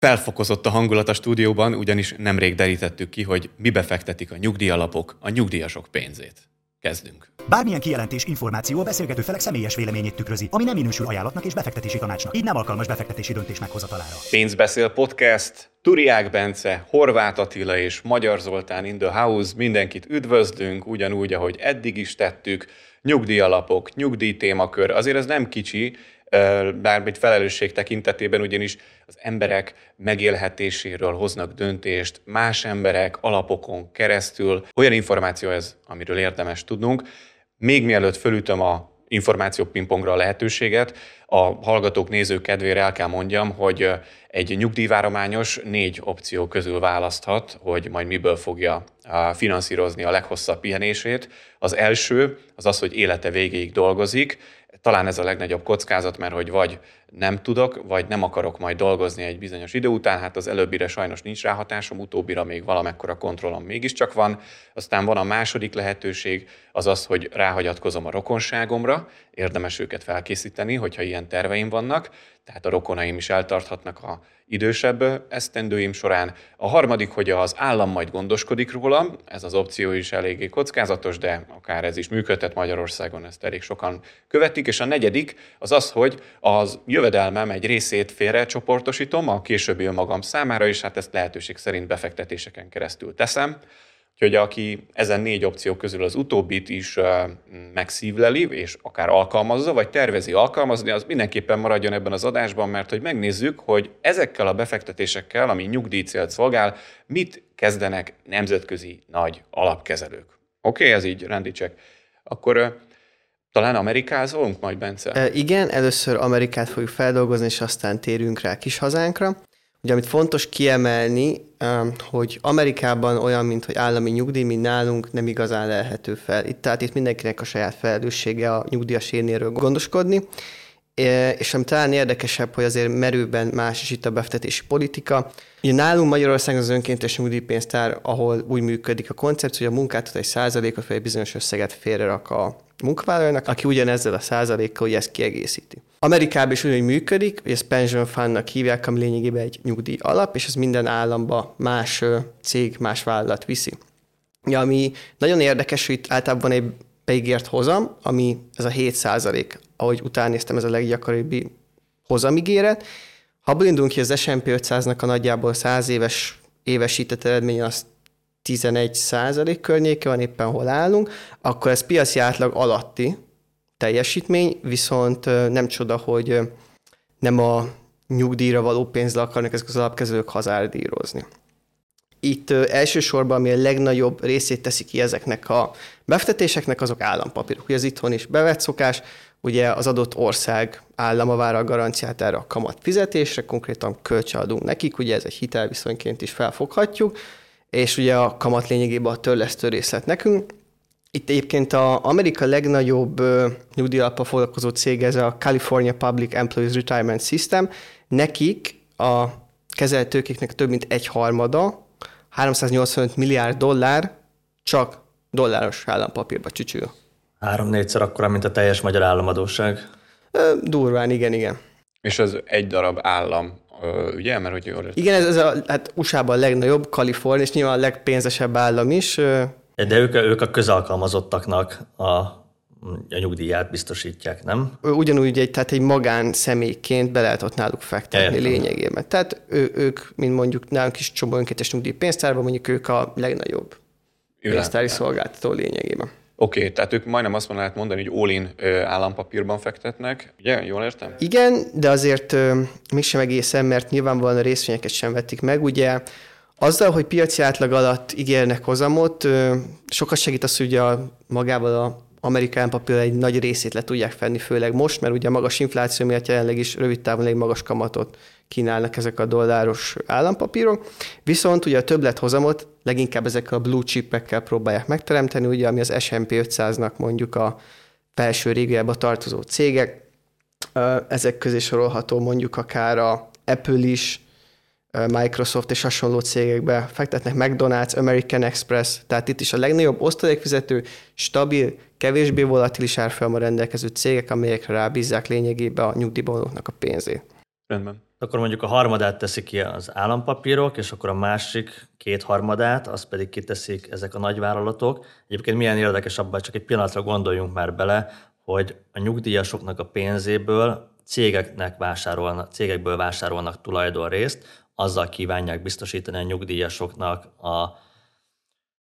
Felfokozott a hangulat a stúdióban, ugyanis nemrég derítettük ki, hogy mi befektetik a nyugdíjalapok a nyugdíjasok pénzét. Kezdünk. Bármilyen kijelentés, információ a beszélgető felek személyes véleményét tükrözi, ami nem minősül ajánlatnak és befektetési tanácsnak, így nem alkalmas befektetési döntés meghozatalára. Pénzbeszél podcast, Turiák Bence, Horváth Attila és Magyar Zoltán in the house. Mindenkit üdvözlünk, ugyanúgy, ahogy eddig is tettük. Nyugdíjalapok, nyugdíjtémakör, azért ez nem kicsi, bármit felelősség tekintetében, ugyanis az emberek megélhetéséről hoznak döntést, más emberek alapokon keresztül. Olyan információ ez, amiről érdemes tudnunk. Még mielőtt fölütöm a információ pingpongra a lehetőséget, a hallgatók, nézők kedvére el kell mondjam, hogy egy nyugdíjvárományos négy opció közül választhat, hogy majd miből fogja finanszírozni a leghosszabb pihenését. Az első az az, hogy élete végéig dolgozik, talán ez a legnagyobb kockázat, mert hogy vagy nem tudok, vagy nem akarok majd dolgozni egy bizonyos idő után, hát az előbbire sajnos nincs ráhatásom, utóbbira még valamekkora kontrollom mégiscsak van. Aztán van a második lehetőség, az az, hogy ráhagyatkozom a rokonságomra, érdemes őket felkészíteni, hogyha ilyen terveim vannak, tehát a rokonaim is eltarthatnak a idősebb esztendőim során. A harmadik, hogy az állam majd gondoskodik rólam, ez az opció is eléggé kockázatos, de akár ez is működhet Magyarországon, ezt elég sokan követik. És a negyedik az az, hogy az jövedelmem egy részét félre csoportosítom a későbbi önmagam számára, és hát ezt lehetőség szerint befektetéseken keresztül teszem. Úgyhogy aki ezen négy opció közül az utóbbit is megszívleli, és akár alkalmazza, vagy tervezi alkalmazni, az mindenképpen maradjon ebben az adásban, mert hogy megnézzük, hogy ezekkel a befektetésekkel, ami nyugdíjcélt szolgál, mit kezdenek nemzetközi nagy alapkezelők. Oké, okay, ez így rendítsek. Akkor talán Amerikázolunk majd, Bence? E, igen, először Amerikát fogjuk feldolgozni, és aztán térünk rá kis hazánkra. Ugye, amit fontos kiemelni, hogy Amerikában olyan, mint hogy állami nyugdíj, mint nálunk nem igazán lehető fel. Itt, tehát itt mindenkinek a saját felelőssége a nyugdíjas érnéről gondoskodni. És ami talán érdekesebb, hogy azért merőben más is itt a befektetési politika. Ugye nálunk Magyarországon az önkéntes nyugdíjpénztár, ahol úgy működik a koncepció, hogy a munkáltató egy százalékot vagy egy bizonyos összeget félrerak a munkavállalónak, aki ugyanezzel a százalékkal hogy ezt kiegészíti. Amerikában is úgy működik, hogy ezt pension fundnak hívják, ami lényegében egy nyugdíj alap, és ez minden államba más cég, más vállalat viszi. Ja, ami nagyon érdekes, hogy itt általában egy beígért hozam, ami ez a 7 százalék, ahogy utána néztem, ez a leggyakoribb hozamigéret. Ha abból indulunk ki, az S&P 500-nak a nagyjából 100 éves évesített eredménye az 11 százalék környéke van éppen hol állunk, akkor ez piaci átlag alatti teljesítmény, viszont nem csoda, hogy nem a nyugdíjra való pénzre akarnak ezek az alapkezelők hazárdírozni. Itt elsősorban, ami a legnagyobb részét teszi ki ezeknek a befektetéseknek, azok állampapírok. Ugye az itthon is bevett szokás, ugye az adott ország állama vár a garanciát erre a kamat fizetésre, konkrétan kölcsön adunk nekik, ugye ez egy hitelviszonyként is felfoghatjuk, és ugye a kamat lényegében a törlesztő részlet nekünk. Itt egyébként a Amerika legnagyobb nyugdíjalappa foglalkozó cég, ez a California Public Employees Retirement System. Nekik a kezeltőkéknek több mint egy harmada, 385 milliárd dollár csak dolláros állampapírba csücsül. Három-négyszer akkora, mint a teljes magyar államadóság. Durván, igen, igen. És az egy darab állam ugye? Mert hogy jól Igen, ez, ez a, hát USA-ban a legnagyobb, Kalifornia, és nyilván a legpénzesebb állam is. De ők, ők a közalkalmazottaknak a, a nyugdíját biztosítják, nem? Ugyanúgy egy, tehát egy magán személyként be lehet ott náluk fektetni Értem. lényegében. Tehát ő, ők, mint mondjuk nálunk is csomó önkéntes nyugdíjpénztárban, mondjuk ők a legnagyobb pénztári szolgáltató lényegében. Oké, okay, tehát ők majdnem azt lehet mondani, hogy all-in állampapírban fektetnek, ugye? Jól értem? Igen, de azért mégsem egészen, mert nyilvánvalóan a részvényeket sem vették meg. Ugye azzal, hogy piaci átlag alatt ígérnek hozamot, sokat segít az, hogy a, magával a amerikai papír egy nagy részét le tudják fenni, főleg most, mert ugye a magas infláció miatt jelenleg is rövid távon elég magas kamatot kínálnak ezek a dolláros állampapírok. Viszont ugye a többlethozamot leginkább ezekkel a blue chipekkel próbálják megteremteni, ugye, ami az S&P 500-nak mondjuk a felső régiába tartozó cégek. Ezek közé sorolható mondjuk akár a Apple is, Microsoft és hasonló cégekbe fektetnek, McDonald's, American Express, tehát itt is a legnagyobb osztalékfizető, stabil, kevésbé volatilis árfolyammal rendelkező cégek, amelyekre rábízzák lényegében a nyugdíjbanoknak a pénzét. Rendben. Akkor mondjuk a harmadát teszik ki az állampapírok, és akkor a másik két harmadát, azt pedig kiteszik ezek a nagyvállalatok. Egyébként milyen érdekes abban, csak egy pillanatra gondoljunk már bele, hogy a nyugdíjasoknak a pénzéből cégeknek vásárolnak, cégekből vásárolnak tulajdonrészt, azzal kívánják biztosítani a nyugdíjasoknak a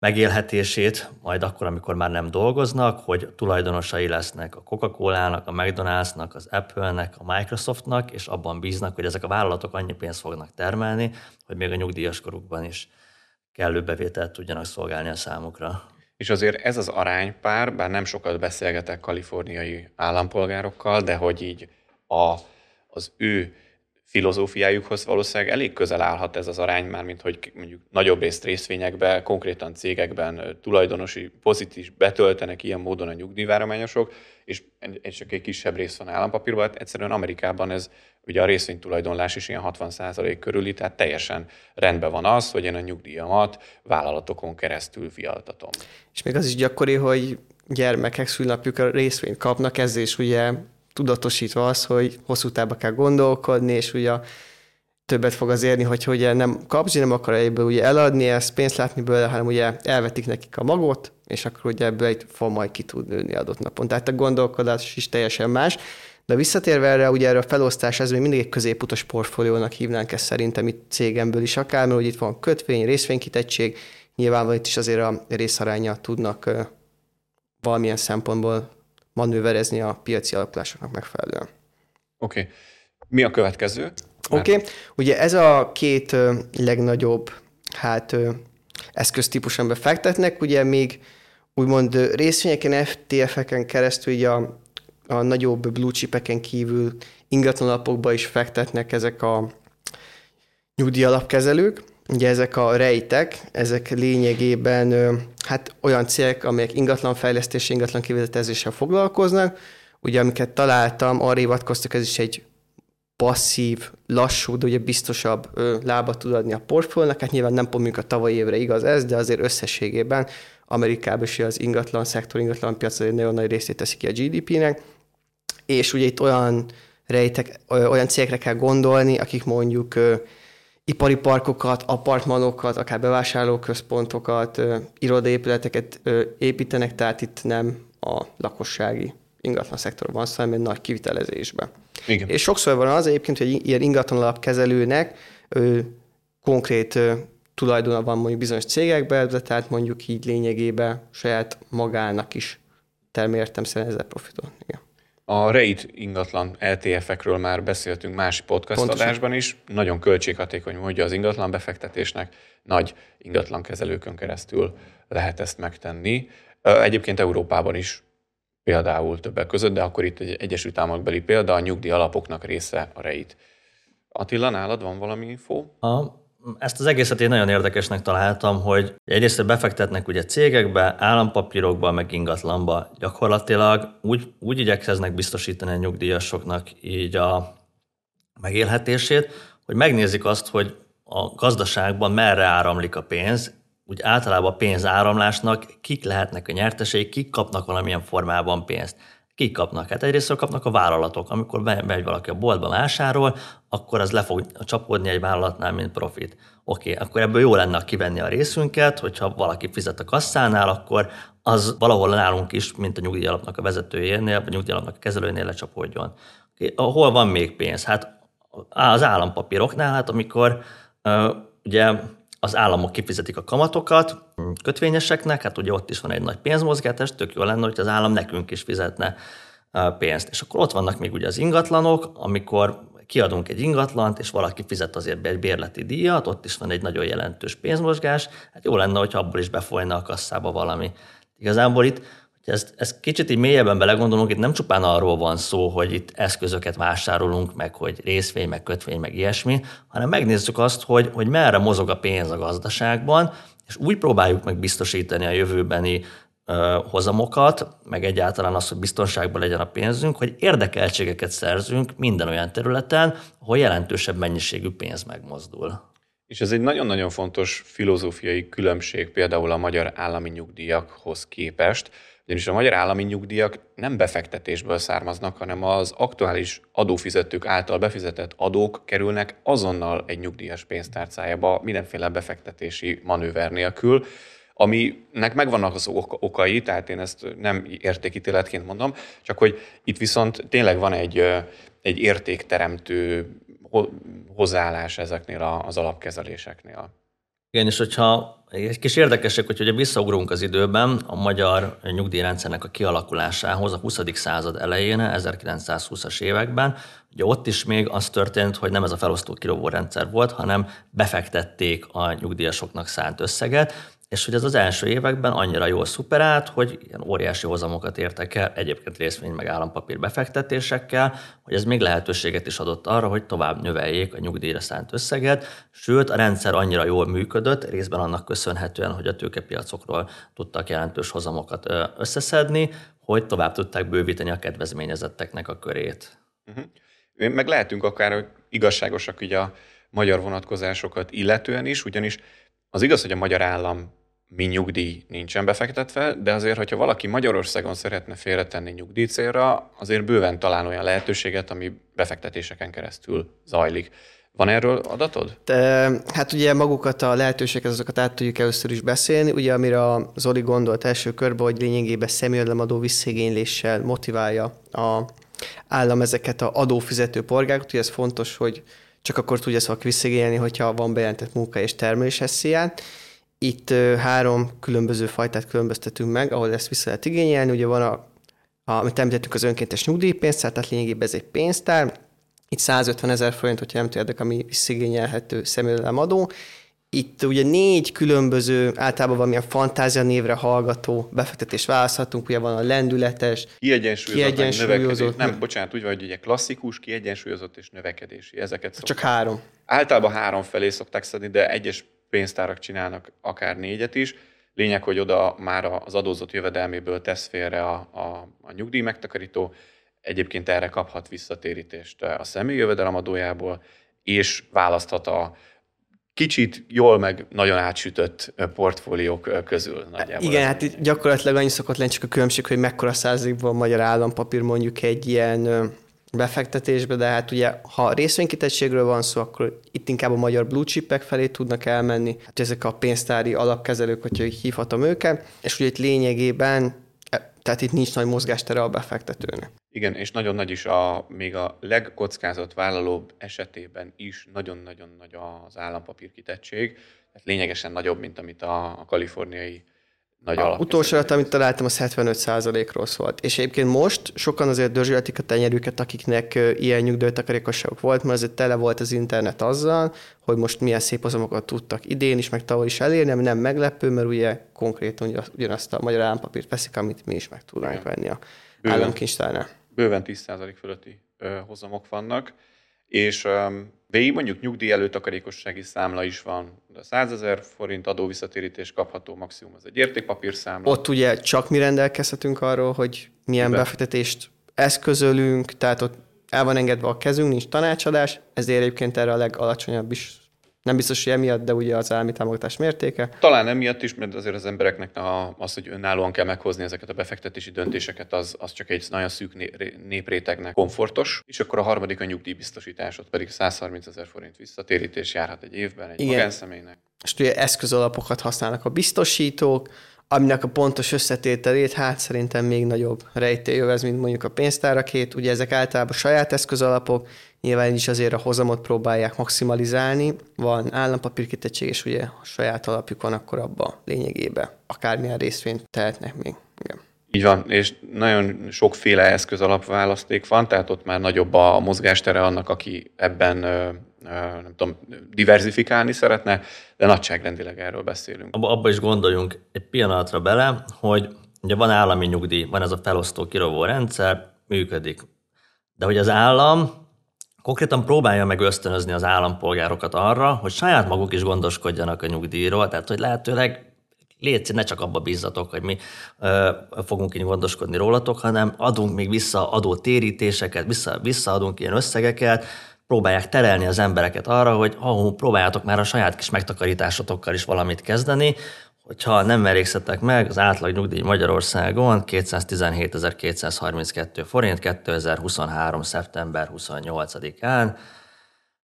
megélhetését, majd akkor, amikor már nem dolgoznak, hogy tulajdonosai lesznek a Coca-Cola-nak, a McDonald's-nak, az Apple-nek, a Microsoftnak, és abban bíznak, hogy ezek a vállalatok annyi pénzt fognak termelni, hogy még a nyugdíjas korukban is kellő bevételt tudjanak szolgálni a számukra. És azért ez az aránypár, bár nem sokat beszélgetek kaliforniai állampolgárokkal, de hogy így a, az ő filozófiájukhoz valószínűleg elég közel állhat ez az arány, már mint hogy mondjuk nagyobb részt részvényekben, konkrétan cégekben tulajdonosi pozitív betöltenek ilyen módon a nyugdíjvárományosok, és csak egy kisebb rész van állampapírban. Hát egyszerűen Amerikában ez ugye a részvénytulajdonlás is ilyen 60% körüli, tehát teljesen rendben van az, hogy én a nyugdíjamat vállalatokon keresztül fialtatom. És még az is gyakori, hogy gyermekek szülnapjukra részvényt kapnak, ez is ugye tudatosítva az, hogy hosszú távba kell gondolkodni, és ugye többet fog az érni, hogy ugye nem kapcsi, nem akar ebből ugye eladni, ezt pénzt látni belőle, hanem ugye elvetik nekik a magot, és akkor ugye ebből egy fog majd ki tud nőni adott napon. Tehát a gondolkodás is teljesen más. De visszatérve erre, ugye erre a felosztás, ez még mindig egy középutas portfóliónak hívnánk ezt szerintem itt cégemből is akár, mert ugye itt van kötvény, részvénykitettség, nyilvánvalóan itt is azért a részaránya tudnak valamilyen szempontból manőverezni a piaci alakulásoknak megfelelően. Oké. Okay. Mi a következő? Oké, okay. ugye ez a két legnagyobb hát eszköztípus, amiben fektetnek, ugye még úgymond részvényeken, FTF-eken keresztül ugye a, a nagyobb blue chipeken kívül ingatlanalapokba is fektetnek ezek a nyugdíjalapkezelők, Ugye ezek a rejtek, ezek lényegében hát olyan cégek, amelyek ingatlanfejlesztés, ingatlan kivezetezéssel foglalkoznak. Ugye amiket találtam, arra hivatkoztak, ez is egy passzív, lassú, de ugye biztosabb lábat tud adni a portfóliónak. Hát nyilván nem pont a tavalyi évre igaz ez, de azért összességében Amerikában is az ingatlan szektor, ingatlan piac egy nagyon nagy részét teszi ki a GDP-nek. És ugye itt olyan rejtek, olyan cégekre kell gondolni, akik mondjuk ipari parkokat, apartmanokat, akár bevásárlóközpontokat, irodaépületeket építenek, tehát itt nem a lakossági ingatlan szektorban van szó, hanem egy nagy kivitelezésben. Igen. És sokszor van az egyébként, hogy ilyen ingatlan alapkezelőnek ő, konkrét tulajdona van mondjuk bizonyos cégekben, de tehát mondjuk így lényegében saját magának is terméltem szerint ezzel profitot. Igen. A REIT ingatlan LTF-ekről már beszéltünk más podcast Pontosan. adásban is. Nagyon költséghatékony módja az ingatlan befektetésnek. Nagy ingatlan kezelőkön keresztül lehet ezt megtenni. Egyébként Európában is például többek között, de akkor itt egy Egyesült Államokbeli példa, a nyugdíj alapoknak része a REIT. Attila, nálad van valami info? A ezt az egészet én nagyon érdekesnek találtam, hogy egyrészt befektetnek ugye cégekbe, állampapírokba, meg ingatlanba. Gyakorlatilag úgy, úgy igyekeznek biztosítani a nyugdíjasoknak így a megélhetését, hogy megnézik azt, hogy a gazdaságban merre áramlik a pénz, úgy általában a pénzáramlásnak kik lehetnek a nyertesei, kik kapnak valamilyen formában pénzt. Kik kapnak? Hát egyrészt kapnak a vállalatok. Amikor megy valaki a boltba vásárol, akkor az le fog csapódni egy vállalatnál, mint profit. Oké, okay, akkor ebből jó lenne kivenni a részünket, hogyha valaki fizet a kasszánál, akkor az valahol nálunk is, mint a nyugdíjalapnak a vezetőjénél, vagy a nyugdíjalapnak a kezelőjénél lecsapódjon. Okay, hol van még pénz? Hát az állampapíroknál, hát amikor ugye az államok kifizetik a kamatokat kötvényeseknek, hát ugye ott is van egy nagy pénzmozgátás, tök jó lenne, hogy az állam nekünk is fizetne pénzt. És akkor ott vannak még ugye az ingatlanok, amikor kiadunk egy ingatlant, és valaki fizet azért egy bérleti díjat, ott is van egy nagyon jelentős pénzmozgás, hát jó lenne, hogyha abból is befolyna a kasszába valami. Igazából itt hogy ezt, ezt kicsit így mélyebben belegondolunk, itt nem csupán arról van szó, hogy itt eszközöket vásárolunk, meg hogy részvény, meg kötvény, meg ilyesmi, hanem megnézzük azt, hogy, hogy merre mozog a pénz a gazdaságban, és úgy próbáljuk meg biztosítani a jövőbeni ö, hozamokat, meg egyáltalán azt, hogy biztonságban legyen a pénzünk, hogy érdekeltségeket szerzünk minden olyan területen, ahol jelentősebb mennyiségű pénz megmozdul. És ez egy nagyon-nagyon fontos filozófiai különbség például a magyar állami nyugdíjakhoz képest, Ugyanis a magyar állami nyugdíjak nem befektetésből származnak, hanem az aktuális adófizetők által befizetett adók kerülnek azonnal egy nyugdíjas pénztárcájába mindenféle befektetési manőver nélkül, aminek megvannak az okai, tehát én ezt nem értékítéletként mondom, csak hogy itt viszont tényleg van egy, egy értékteremtő hozzáállás ezeknél az alapkezeléseknél. Igen, és hogyha egy kis érdekesek, hogy ugye visszaugrunk az időben a magyar nyugdíjrendszernek a kialakulásához a 20. század elején, 1920-as években, ugye ott is még az történt, hogy nem ez a felosztó kirovó rendszer volt, hanem befektették a nyugdíjasoknak szánt összeget, és hogy ez az első években annyira jól szuperált, hogy ilyen óriási hozamokat értek el, egyébként részvény meg állampapír befektetésekkel, hogy ez még lehetőséget is adott arra, hogy tovább növeljék a nyugdíjra szánt összeget, sőt a rendszer annyira jól működött, részben annak köszönhetően, hogy a tőkepiacokról tudtak jelentős hozamokat összeszedni, hogy tovább tudták bővíteni a kedvezményezetteknek a körét. Uh-huh. Meg lehetünk akár igazságosak ugye a magyar vonatkozásokat illetően is, ugyanis az igaz, hogy a magyar állam mi nyugdíj nincsen befektetve, de azért, hogyha valaki Magyarországon szeretne félretenni nyugdíj célra, azért bőven talán olyan lehetőséget, ami befektetéseken keresztül zajlik. Van erről adatod? De, hát ugye magukat a lehetőségeket, azokat át tudjuk először is beszélni. Ugye amire a Zoli gondolt első körben, hogy lényegében szemjöldlemadó visszigényléssel motiválja a állam ezeket a adófizető polgárokat. Ugye ez fontos, hogy csak akkor tudja szóval visszigényelni, hogyha van bejelentett munka és termelés esziát. Itt három különböző fajtát különböztetünk meg, ahol ezt vissza lehet igényelni. Ugye van a, a amit említettük, az önkéntes nyugdíjpénztár, tehát lényegében ez egy pénztár. Itt 150 ezer forint, hogyha nem tudják, ami visszigényelhető adó. Itt ugye négy különböző, általában valamilyen fantázia névre hallgató befektetést választhatunk, ugye van a lendületes, kiegyensúlyozott, kiegyensúlyozott nem, bocsánat, úgy van, hogy ugye klasszikus, kiegyensúlyozott és növekedési, ezeket szokták. Csak három. Általában három felé szokták szedni, de egyes pénztárak csinálnak akár négyet is. Lényeg, hogy oda már az adózott jövedelméből tesz félre a, a, a nyugdíj megtakarító, egyébként erre kaphat visszatérítést a személyi jövedelemadójából, és választhat a kicsit jól meg nagyon átsütött portfóliók közül nagyjából. Igen, hát gyakorlatilag annyi szokott lenni csak a különbség, hogy mekkora százalékban magyar állampapír mondjuk egy ilyen befektetésbe, de hát ugye, ha részvénykitettségről van szó, akkor itt inkább a magyar blue chipek felé tudnak elmenni, hát ezek a pénztári alapkezelők, hogyha hívhatom őket, és ugye itt lényegében, e, tehát itt nincs nagy mozgástere a befektetőnek. Igen, és nagyon nagy is a, még a legkockázat vállalóbb esetében is nagyon-nagyon nagy az állampapír kitettség, tehát lényegesen nagyobb, mint amit a, a kaliforniai nagy a utolsó adat, amit találtam, az 75%-ról szólt. És egyébként most sokan azért dörzsöltik a tenyerüket, akiknek ilyen nyugdíjtakarékosságok volt, mert azért tele volt az internet azzal, hogy most milyen szép hozamokat tudtak idén is, meg tavaly is elérni, ami nem meglepő, mert ugye konkrétan ugyanazt a magyar állampapírt veszik, amit mi is meg tudnánk venni a államkincstárnál. Bőven 10% fölötti hozamok vannak, és végig mondjuk nyugdíj előtakarékossági számla is van, de 100 ezer forint adóvisszatérítés kapható maximum, az egy értékpapír számla. Ott ugye csak mi rendelkezhetünk arról, hogy milyen Miben? befektetést eszközölünk, tehát ott el van engedve a kezünk, nincs tanácsadás, ezért egyébként erre a legalacsonyabb is nem biztos, hogy emiatt, de ugye az állami támogatás mértéke. Talán emiatt is, mert azért az embereknek az, hogy önállóan kell meghozni ezeket a befektetési döntéseket, az, az csak egy nagyon szűk néprétegnek komfortos. És akkor a harmadik a nyugdíjbiztosításod pedig 130 ezer forint visszatérítés járhat egy évben egy Igen. magánszemélynek. És ugye eszközalapokat használnak a biztosítók, aminek a pontos összetételét, hát szerintem még nagyobb rejtélyövez, mint mondjuk a pénztárakét. Ugye ezek általában saját eszközalapok, nyilván is azért a hozamot próbálják maximalizálni. Van állampapírkitettség, és ugye a saját alapjuk van, akkor abba lényegében akármilyen részvényt tehetnek még. Igen. Így van, és nagyon sokféle eszközalapválaszték van, tehát ott már nagyobb a mozgástere annak, aki ebben nem tudom, diversifikálni szeretne, de nagyságrendileg erről beszélünk. Abba, abba is gondoljunk egy pillanatra bele, hogy ugye van állami nyugdíj, van ez a felosztó kirovó rendszer, működik. De hogy az állam konkrétan próbálja meg ösztönözni az állampolgárokat arra, hogy saját maguk is gondoskodjanak a nyugdíjról, tehát hogy lehetőleg légy ne csak abba bízzatok, hogy mi ö, fogunk így gondoskodni rólatok, hanem adunk még vissza adó térítéseket, vissza, visszaadunk ilyen összegeket, próbálják terelni az embereket arra, hogy oh, próbáljátok már a saját kis megtakarításotokkal is valamit kezdeni, hogyha nem merékszettek meg, az átlag nyugdíj Magyarországon 217.232 forint 2023. szeptember 28-án.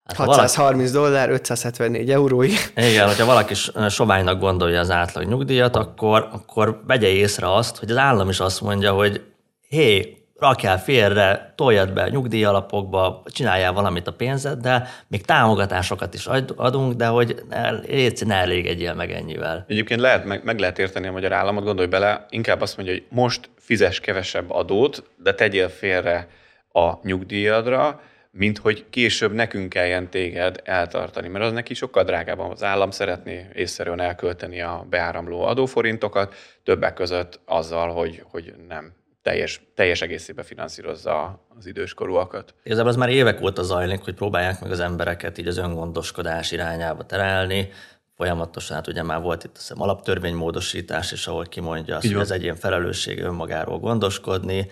Hát 630 valaki, dollár, 574 eurói. Igen, hogyha valaki soványnak gondolja az átlag nyugdíjat, akkor, akkor vegye észre azt, hogy az állam is azt mondja, hogy hé, rakjál félre, toljad be nyugdíjalapokba, csináljál valamit a pénzeddel, még támogatásokat is adunk, de hogy légy, ne elégedjél meg ennyivel. Egyébként lehet, meg, meg lehet érteni a magyar államot, gondolj bele, inkább azt mondja, hogy most fizes kevesebb adót, de tegyél félre a nyugdíjadra, mint hogy később nekünk kelljen téged eltartani, mert az neki sokkal drágább. Az állam szeretné észszerűen elkölteni a beáramló adóforintokat, többek között azzal, hogy, hogy nem teljes, teljes egészében finanszírozza az időskorúakat. Igazából az már évek óta zajlik, hogy próbálják meg az embereket így az öngondoskodás irányába terelni, folyamatosan, hát ugye már volt itt a hiszem alaptörvénymódosítás is, ahol kimondja azt, hogy az egyén felelőssége önmagáról gondoskodni,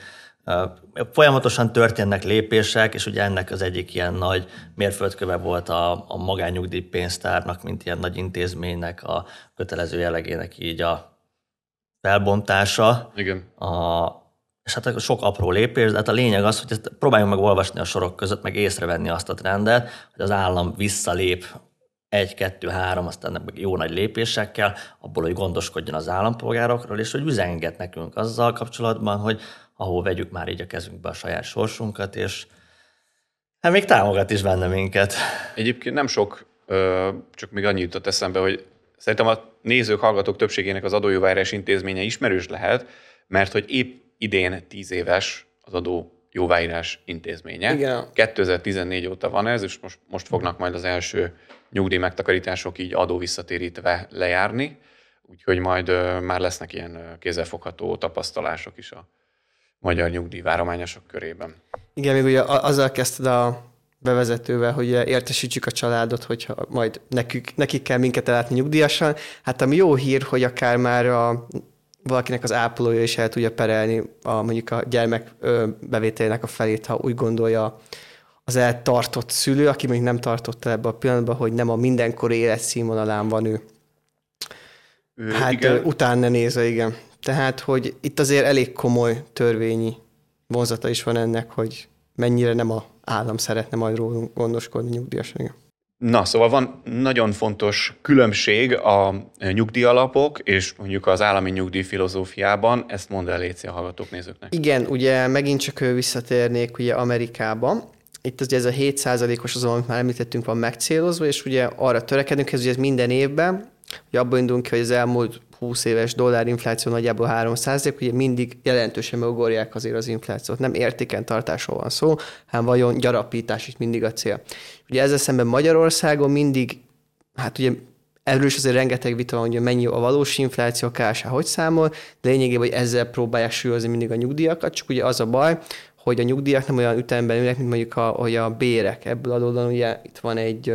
Folyamatosan történnek lépések, és ugye ennek az egyik ilyen nagy mérföldköve volt a, a magányugdíjpénztárnak, mint ilyen nagy intézménynek a kötelező jellegének így a felbontása. Igen. A, és hát sok apró lépés, de hát a lényeg az, hogy ezt próbáljunk meg olvasni a sorok között, meg észrevenni azt a trendet, hogy az állam visszalép egy, kettő, három, aztán meg jó nagy lépésekkel, abból, hogy gondoskodjon az állampolgárokról, és hogy üzenget nekünk azzal kapcsolatban, hogy ahol vegyük már így a kezünkbe a saját sorsunkat, és hát még támogat is benne minket. Egyébként nem sok, csak még annyit jutott eszembe, hogy szerintem a nézők, hallgatók többségének az adójóvárás intézménye ismerős lehet, mert hogy épp idén tíz éves az adó jóváírás intézménye. Igen. 2014 óta van ez, és most, most fognak majd az első nyugdíj megtakarítások így adó visszatérítve lejárni, úgyhogy majd már lesznek ilyen kézzelfogható tapasztalások is a magyar nyugdíjvárományosok körében. Igen, még ugye azzal kezdted a bevezetővel, hogy értesítsük a családot, hogyha majd nekik, nekik kell minket ellátni nyugdíjasan. Hát ami jó hír, hogy akár már a valakinek az ápolója is el tudja perelni a, mondjuk a gyermek bevételének a felét, ha úgy gondolja az eltartott szülő, aki még nem tartotta ebbe a pillanatban, hogy nem a mindenkori életszínvonalán van ő. ő hát igen. utána nézve, igen. Tehát, hogy itt azért elég komoly törvényi vonzata is van ennek, hogy mennyire nem a állam szeretne majd rólunk gondoskodni nyugdíjasan. Na, szóval van nagyon fontos különbség a nyugdíjalapok és mondjuk az állami nyugdíj filozófiában. Ezt mondd el, Léci, a hallgatók nézőknek. Igen, ugye megint csak visszatérnék ugye Amerikába. Itt ugye ez a 7%-os az, amit már említettünk, van megcélozva, és ugye arra törekedünk, hogy ez minden évben, hogy abból indulunk ki, hogy az elmúlt 20 éves dollárinfláció nagyjából 3 ugye mindig jelentősen megugorják azért az inflációt. Nem értéken tartásról van szó, hanem vajon gyarapítás itt mindig a cél. Ugye ezzel szemben Magyarországon mindig, hát ugye erről is azért rengeteg vita van, hogy mennyi a valós infláció, a KSH hogy számol, de lényegében, hogy ezzel próbálják súlyozni mindig a nyugdíjakat, csak ugye az a baj, hogy a nyugdíjak nem olyan ütemben ülnek, mint mondjuk a, hogy a bérek. Ebből adódóan ugye itt van egy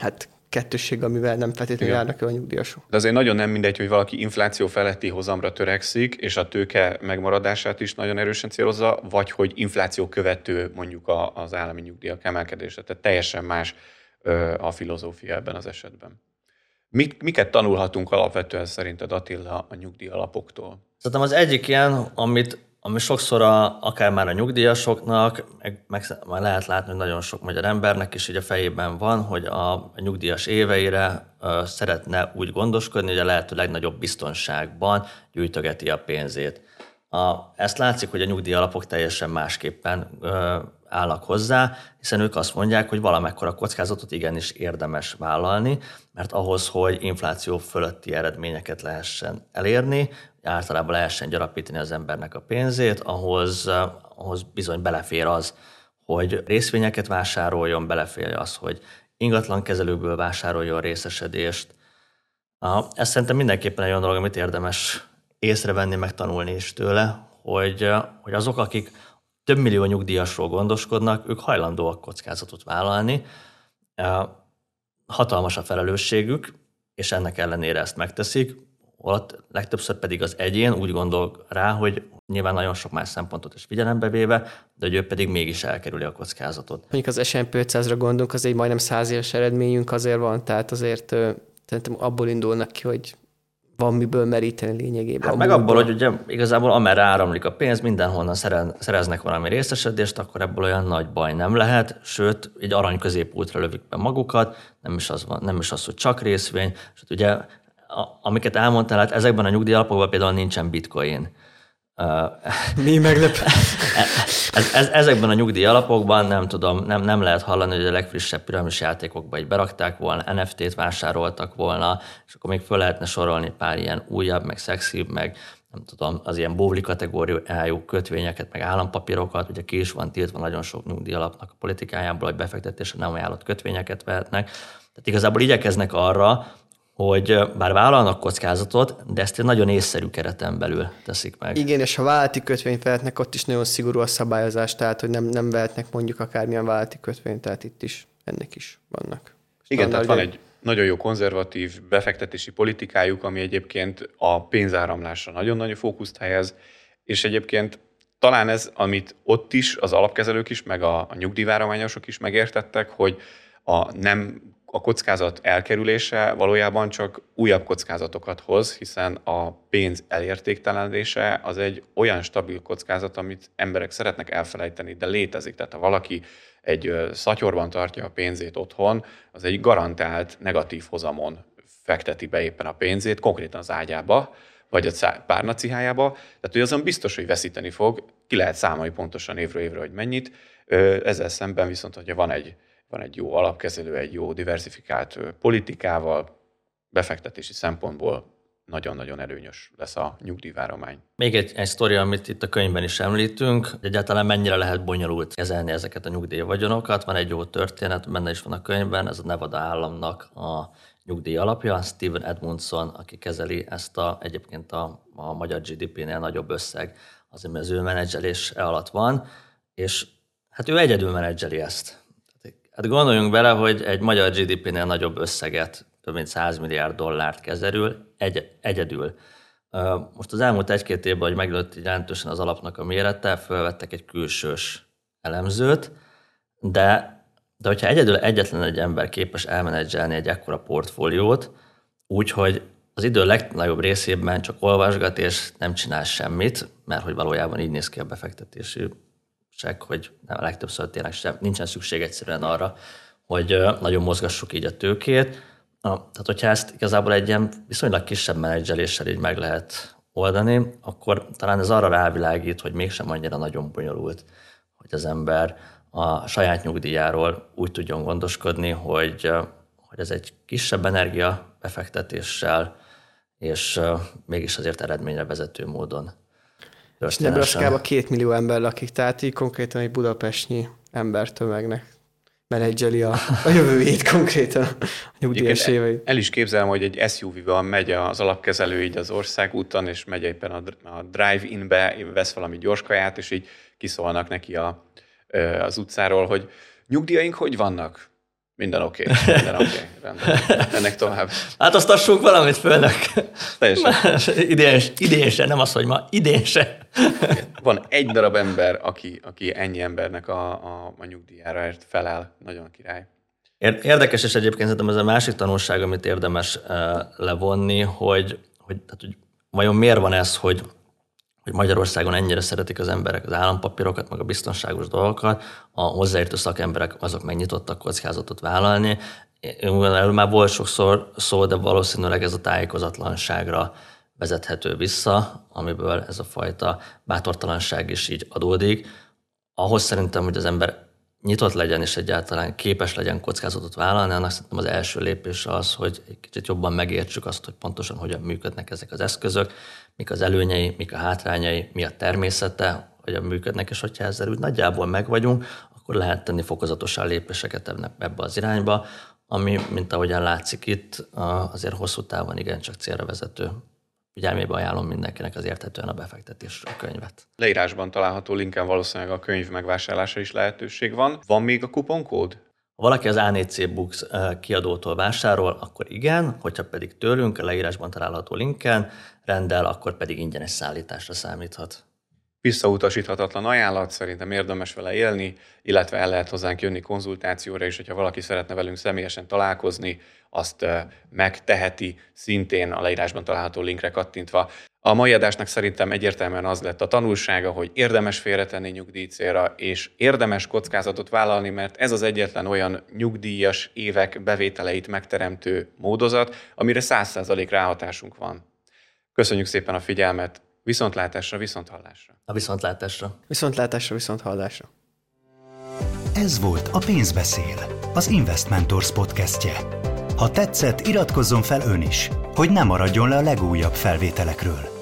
hát kettősség, amivel nem feltétlenül járnak el a nyugdíjasok. De azért nagyon nem mindegy, hogy valaki infláció feletti hozamra törekszik, és a tőke megmaradását is nagyon erősen célozza, vagy hogy infláció követő mondjuk az állami nyugdíjak emelkedése. Tehát teljesen más a filozófia ebben az esetben. Mit, miket tanulhatunk alapvetően szerinted Attila a nyugdíj alapoktól? Szerintem az egyik ilyen, amit ami sokszor a, akár már a nyugdíjasoknak, meg, meg már lehet látni, hogy nagyon sok magyar embernek is így a fejében van, hogy a, nyugdíjas éveire ö, szeretne úgy gondoskodni, hogy a lehető legnagyobb biztonságban gyűjtögeti a pénzét. A, ezt látszik, hogy a nyugdíjalapok teljesen másképpen ö, állnak hozzá, hiszen ők azt mondják, hogy valamekkora kockázatot igenis érdemes vállalni, mert ahhoz, hogy infláció fölötti eredményeket lehessen elérni, általában lehessen gyarapítani az embernek a pénzét, ahhoz, ahhoz bizony belefér az, hogy részvényeket vásároljon, belefér az, hogy ingatlan kezelőből vásároljon részesedést. Ez szerintem mindenképpen egy olyan dolog, amit érdemes észrevenni, megtanulni is tőle, hogy, hogy azok, akik több millió nyugdíjasról gondoskodnak, ők hajlandóak kockázatot vállalni. Hatalmas a felelősségük, és ennek ellenére ezt megteszik ott legtöbbször pedig az egyén úgy gondol rá, hogy nyilván nagyon sok más szempontot is figyelembe véve, de hogy ő pedig mégis elkerüli a kockázatot. Mondjuk az S&P 500-ra gondolunk, az egy majdnem száz éves eredményünk azért van, tehát azért szerintem abból indulnak ki, hogy van miből meríteni lényegében. Hát meg abból, hogy ugye igazából amerre áramlik a pénz, mindenhonnan szereznek valami részesedést, akkor ebből olyan nagy baj nem lehet, sőt, egy arany középútra lövik be magukat, nem is az, van, nem is az hogy csak részvény, és ugye amiket elmondtál, hát ezekben a nyugdíjalapokban például nincsen bitcoin. Mi meglep? ez, ez, ezekben a nyugdíj alapokban nem tudom, nem, nem lehet hallani, hogy a legfrissebb piramis játékokba egy berakták volna, NFT-t vásároltak volna, és akkor még föl lehetne sorolni pár ilyen újabb, meg szexibb, meg nem tudom, az ilyen bóvli kategóriájú kötvényeket, meg állampapírokat, ugye ki is van tiltva nagyon sok nyugdíj alapnak a politikájából, hogy befektetésre nem ajánlott kötvényeket vehetnek. Tehát igazából igyekeznek arra, hogy bár vállalnak kockázatot, de ezt egy nagyon észszerű kereten belül teszik meg. Igen, és ha vállalati kötvényt vehetnek, ott is nagyon szigorú a szabályozás, tehát hogy nem, nem vehetnek mondjuk akármilyen vállalati kötvényt, tehát itt is ennek is vannak. Igen, tehát van egy nagyon jó konzervatív befektetési politikájuk, ami egyébként a pénzáramlásra nagyon-nagyon fókuszt helyez, és egyébként talán ez, amit ott is az alapkezelők is, meg a, a nyugdíjvárományosok is megértettek, hogy a nem a kockázat elkerülése valójában csak újabb kockázatokat hoz, hiszen a pénz elértéktelenedése az egy olyan stabil kockázat, amit emberek szeretnek elfelejteni, de létezik. Tehát ha valaki egy szatyorban tartja a pénzét otthon, az egy garantált negatív hozamon fekteti be éppen a pénzét, konkrétan az ágyába, vagy a párnacihájába, tehát hogy azon biztos, hogy veszíteni fog, ki lehet számolni pontosan évről évre, hogy mennyit, ezzel szemben viszont, hogyha van egy van egy jó alapkezelő, egy jó diversifikált politikával, befektetési szempontból nagyon-nagyon előnyös lesz a nyugdíjváromány. Még egy, egy sztori, amit itt a könyvben is említünk, hogy egyáltalán mennyire lehet bonyolult kezelni ezeket a nyugdíjvagyonokat. Van egy jó történet, benne is van a könyvben, ez a Nevada államnak a nyugdíj alapja, Steven Edmundson, aki kezeli ezt a, egyébként a, a magyar GDP-nél nagyobb összeg, az, az ő menedzselése alatt van, és hát ő egyedül menedzseli ezt. Hát gondoljunk bele, hogy egy magyar GDP-nél nagyobb összeget, több mint 100 milliárd dollárt kezelül egy, egyedül. Most az elmúlt egy-két évben, hogy megnőtt jelentősen az alapnak a mérete, felvettek egy külsős elemzőt, de, de hogyha egyedül egyetlen egy ember képes elmenedzselni egy ekkora portfóliót, úgyhogy az idő legnagyobb részében csak olvasgat és nem csinál semmit, mert hogy valójában így néz ki a befektetési sek, hogy nem, a legtöbbször tényleg sem, nincsen szükség egyszerűen arra, hogy nagyon mozgassuk így a tőkét. Tehát, hogyha ezt igazából egy ilyen viszonylag kisebb menedzseléssel így meg lehet oldani, akkor talán ez arra rávilágít, hogy mégsem annyira nagyon bonyolult, hogy az ember a saját nyugdíjáról úgy tudjon gondoskodni, hogy, hogy ez egy kisebb energia befektetéssel, és mégis azért eredményre vezető módon és Nebraska-ban két millió ember lakik, tehát így konkrétan egy budapestnyi embertömegnek menedzseli a, a jövőjét konkrétan, a nyugdíjas éveit. El is képzelem, hogy egy SUV-val megy az alapkezelő így az országúton, és megy éppen a, drive-in-be, vesz valami gyorskaját, és így kiszólnak neki a, az utcáról, hogy nyugdíjaink hogy vannak? Minden oké, okay. minden oké, okay. rendben. Ennek tovább. Hát azt assunk valamit főnök. Teljesen. idén, idén se, nem az, hogy ma, idén se. Van egy darab ember, aki, aki ennyi embernek a, a, a nyugdíjára felel. Nagyon király. Érdekes, és egyébként szerintem ez a másik tanulság, amit érdemes levonni, hogy, hogy, tehát, hogy vajon miért van ez, hogy hogy Magyarországon ennyire szeretik az emberek az állampapírokat, meg a biztonságos dolgokat, a hozzáértő szakemberek azok megnyitottak kockázatot vállalni. Erről már volt sokszor szó, de valószínűleg ez a tájékozatlanságra vezethető vissza, amiből ez a fajta bátortalanság is így adódik. Ahhoz szerintem, hogy az ember nyitott legyen és egyáltalán képes legyen kockázatot vállalni, annak szerintem az első lépés az, hogy egy kicsit jobban megértsük azt, hogy pontosan hogyan működnek ezek az eszközök, mik az előnyei, mik a hátrányai, mi a természete, hogyan működnek, és hogyha ezzel úgy nagyjából megvagyunk, akkor lehet tenni fokozatosan lépéseket ebbe az irányba, ami, mint ahogyan látszik itt, azért hosszú távon igencsak célra vezető figyelmébe ajánlom mindenkinek az érthetően a befektetés a könyvet. Leírásban található linken valószínűleg a könyv megvásárlása is lehetőség van. Van még a kuponkód? Ha valaki az A4C Books eh, kiadótól vásárol, akkor igen, hogyha pedig tőlünk a leírásban található linken rendel, akkor pedig ingyenes szállításra számíthat. Visszautasíthatatlan ajánlat, szerintem érdemes vele élni, illetve el lehet hozzánk jönni konzultációra is, hogyha valaki szeretne velünk személyesen találkozni, azt megteheti, szintén a leírásban található linkre kattintva. A mai adásnak szerintem egyértelműen az lett a tanulsága, hogy érdemes félretenni nyugdíjcélra, és érdemes kockázatot vállalni, mert ez az egyetlen olyan nyugdíjas évek bevételeit megteremtő módozat, amire 100% ráhatásunk van. Köszönjük szépen a figyelmet, viszontlátásra, viszonthallásra. A viszontlátásra. Viszontlátásra, viszonthallásra. Ez volt a Pénzbeszél, az Investmentors podcastje. Ha tetszett, iratkozzon fel ön is, hogy ne maradjon le a legújabb felvételekről.